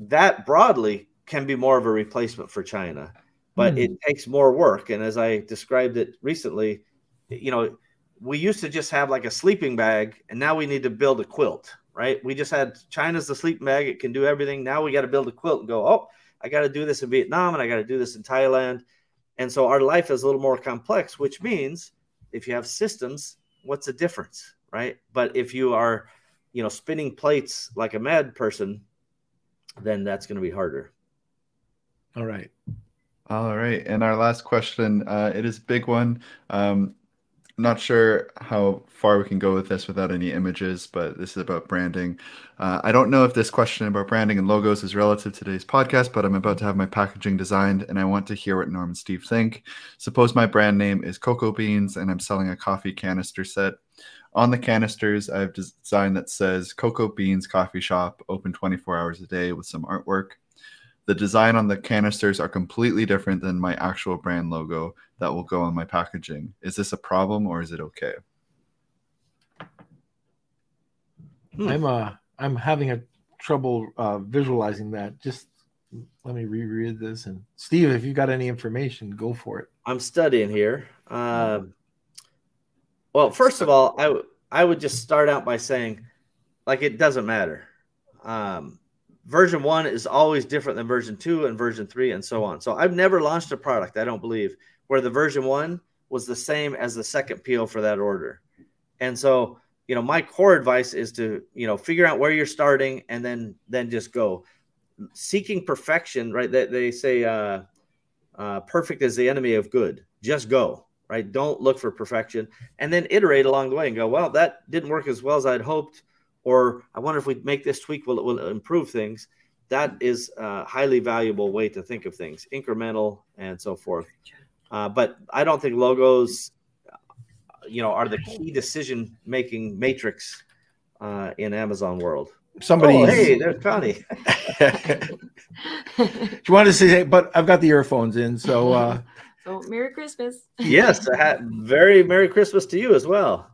that broadly can be more of a replacement for China, but mm. it takes more work. And as I described it recently, you know, we used to just have like a sleeping bag, and now we need to build a quilt, right? We just had China's the sleep bag; it can do everything. Now we got to build a quilt and go, oh, I got to do this in Vietnam, and I got to do this in Thailand, and so our life is a little more complex. Which means if you have systems, what's the difference, right? But if you are, you know, spinning plates like a mad person, then that's going to be harder. All right. All right. And our last question, uh, it is a big one. Um, not sure how far we can go with this without any images, but this is about branding. Uh, I don't know if this question about branding and logos is relative to today's podcast, but I'm about to have my packaging designed and I want to hear what Norm and Steve think. Suppose my brand name is Cocoa Beans and I'm selling a coffee canister set. On the canisters, I have design that says Cocoa Beans Coffee Shop, open 24 hours a day with some artwork. The design on the canisters are completely different than my actual brand logo that will go on my packaging. Is this a problem or is it okay? Hmm. I'm uh I'm having a trouble uh, visualizing that. Just let me reread this. And Steve, if you've got any information, go for it. I'm studying here. Um, well, first of all, I, w- I would just start out by saying, like, it doesn't matter. Um, version one is always different than version two and version three and so on. So I've never launched a product, I don't believe, where the version one was the same as the second PO for that order. And so, you know, my core advice is to, you know, figure out where you're starting and then then just go. Seeking perfection, right? They, they say uh, uh, perfect is the enemy of good. Just go, right? Don't look for perfection and then iterate along the way and go, well, that didn't work as well as I'd hoped or I wonder if we make this tweak, will it will improve things? That is a highly valuable way to think of things, incremental and so forth. Uh, but I don't think logos, you know, are the key decision making matrix uh, in Amazon world. Somebody, oh, hey, there's Connie. *laughs* *laughs* she wanted to say, but I've got the earphones in, so. Uh... *laughs* So Merry Christmas. yes, very Merry Christmas to you as well.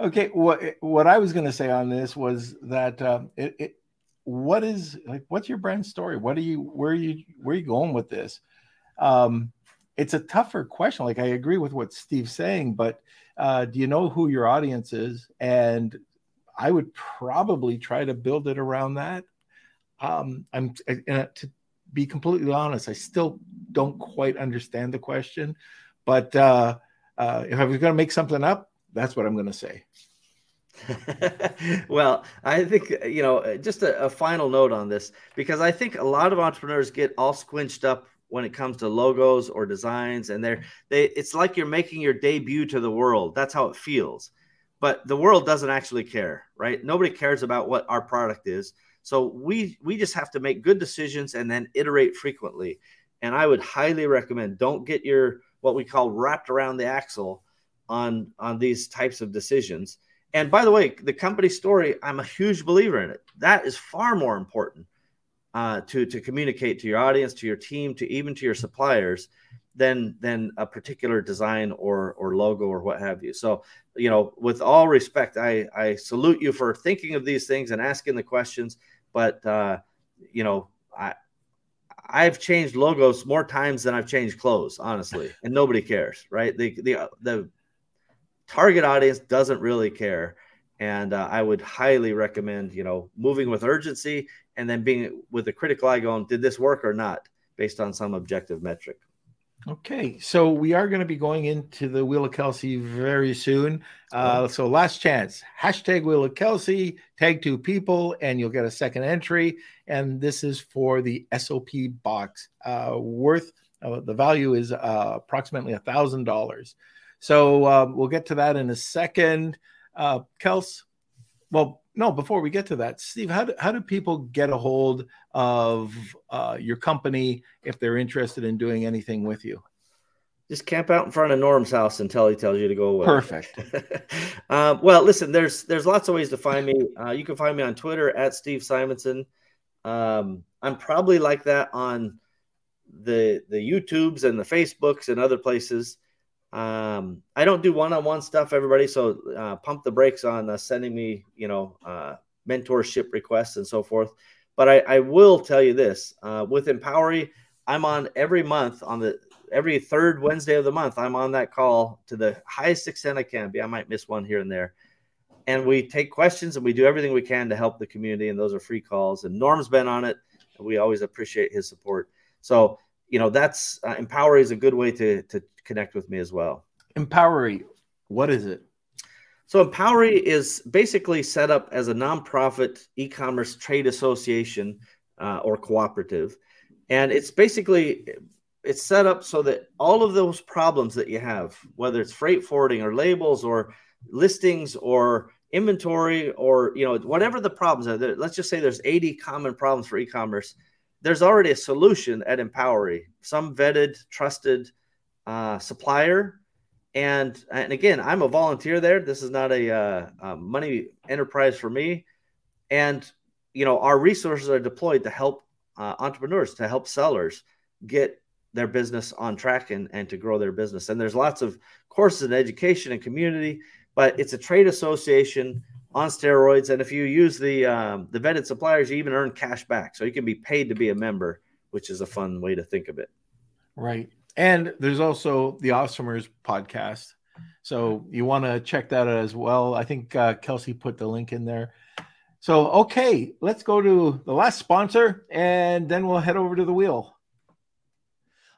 okay what what i was going to say on this was that um, it, it, what is like what's your brand story what are you where are you where are you going with this um, it's a tougher question. Like i agree with what steve's saying but uh, do you know who your audience is? And i would probably try to build it around that. Um, i'm to be completely honest i still don't quite understand the question but uh, uh, if i was going to make something up that's what I'm going to say. *laughs* well, I think, you know, just a, a, final note on this, because I think a lot of entrepreneurs get all squinched up when it comes to logos or designs, and they're they it's like you're making your debut to the world. That's how it feels. But the world doesn't actually care, right? Nobody cares about what our product is. So we we just have to make good decisions and then iterate frequently. And I would highly recommend don't get your what we call wrapped around the axle on on these types of decisions And by the way, the company story, I'm a huge believer in it. That is far more important uh, to to communicate to your audience, to your team, to even to your suppliers than than a particular design or or logo or what have you. So, you know, with all respect, I I salute you for thinking of these things and asking the questions. But uh, you know, I I've changed logos more times than I've changed clothes, honestly, and nobody cares, right? The the the target audience doesn't really care, and uh, I would highly recommend you know moving with urgency and then being with a critical eye, going, did this work or not, based on some objective metric. Okay, so we are going to be going into the Wheel of Kelsey very soon. Uh, so last chance, hashtag Wheel of Kelsey, tag two people, and you'll get a second entry. And this is for the SOP box, uh, worth uh, the value is uh, approximately a thousand dollars. So um, we'll get to that in a second. Uh, Kels, well, no, before we get to that, Steve, how do, how do people get a hold of uh, your company if they're interested in doing anything with you? Just camp out in front of Norm's house until he tells you to go away. Perfect. *laughs* uh, well, listen, there's there's lots of ways to find me. Uh, you can find me on Twitter at Steve Simonson. Um, I'm probably like that on the the YouTubes and the Facebooks and other places. Um, I don't do one-on-one stuff, everybody. So uh, pump the brakes on uh, sending me, you know, uh, mentorship requests and so forth. But I, I will tell you this: uh, with Empowery, I'm on every month on the every third Wednesday of the month. I'm on that call to the highest extent I can be. I might miss one here and there, and we take questions and we do everything we can to help the community. And those are free calls. And Norm's been on it, and we always appreciate his support. So you know that's uh, Empowery is a good way to to connect with me as well. Empowery, what is it? So Empowery is basically set up as a nonprofit e-commerce trade association uh, or cooperative, and it's basically it's set up so that all of those problems that you have, whether it's freight forwarding or labels or listings or inventory or you know whatever the problems are, let's just say there's 80 common problems for e-commerce. There's already a solution at Empowery, some vetted, trusted uh, supplier. And, and again, I'm a volunteer there. This is not a, uh, a money enterprise for me. And, you know, our resources are deployed to help uh, entrepreneurs, to help sellers get their business on track and, and to grow their business. And there's lots of courses in education and community, but it's a trade association on steroids. And if you use the um, the vetted suppliers, you even earn cash back. So you can be paid to be a member, which is a fun way to think of it. Right. And there's also the Awesomers podcast. So you want to check that out as well. I think uh, Kelsey put the link in there. So, okay, let's go to the last sponsor and then we'll head over to the wheel.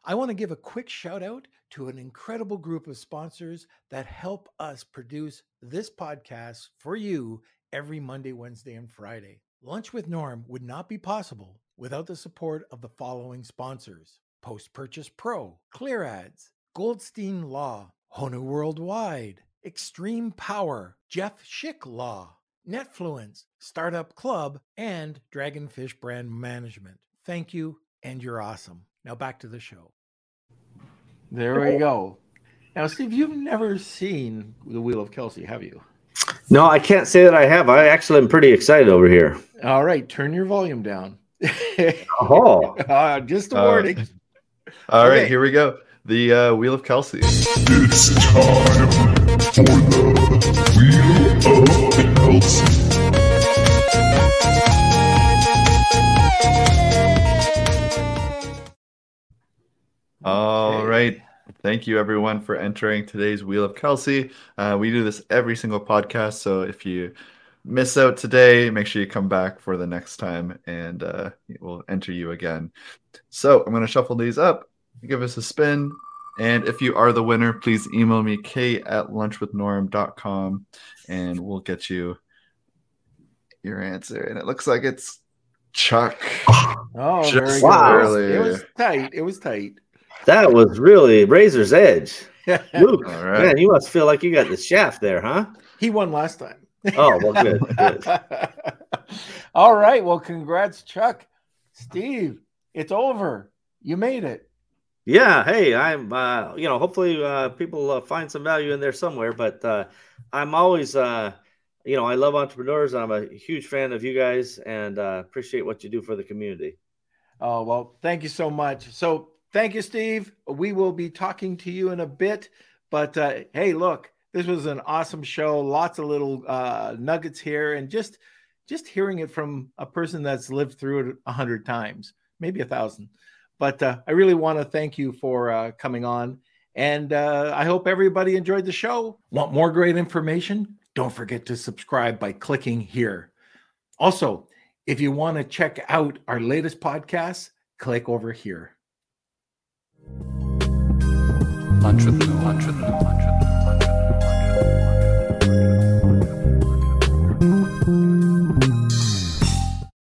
I want to give a quick shout out to an incredible group of sponsors that help us produce this podcast for you every Monday, Wednesday, and Friday. Lunch with Norm would not be possible without the support of the following sponsors Post Purchase Pro, Clear Ads, Goldstein Law, Honu Worldwide, Extreme Power, Jeff Schick Law, Netfluence, Startup Club, and Dragonfish Brand Management. Thank you, and you're awesome. Now back to the show. There we go. Now, Steve, you've never seen the Wheel of Kelsey, have you? No, I can't say that I have. I actually am pretty excited over here. All right, turn your volume down. oh, *laughs* uh, just a warning. Uh, all okay. right, here we go. The uh, Wheel of Kelsey. It's time for the Wheel of Kelsey. All right. Thank you, everyone, for entering today's Wheel of Kelsey. Uh, we do this every single podcast. So if you miss out today, make sure you come back for the next time and uh, we'll enter you again. So I'm going to shuffle these up, give us a spin. And if you are the winner, please email me, k at lunchwithnorm.com, and we'll get you your answer. And it looks like it's Chuck. *laughs* Oh, Just very good. It was tight. It was tight. That was really razor's edge. *laughs* Luke, right. man, you must feel like you got the shaft there, huh? He won last time. Oh, well, good. *laughs* good. All right. Well, congrats, Chuck. Steve, it's over. You made it. Yeah. Hey, I'm, uh, you know, hopefully uh, people uh, find some value in there somewhere, but uh, I'm always, uh, you know, I love entrepreneurs. I'm a huge fan of you guys and uh, appreciate what you do for the community. Oh, well, thank you so much. So, thank you, Steve. We will be talking to you in a bit. But uh, hey, look, this was an awesome show. Lots of little uh, nuggets here, and just just hearing it from a person that's lived through it a hundred times, maybe a thousand. But uh, I really want to thank you for uh, coming on. And uh, I hope everybody enjoyed the show. Want more great information? Don't forget to subscribe by clicking here. Also, if you want to check out our latest podcast, click over here. With, lunch with.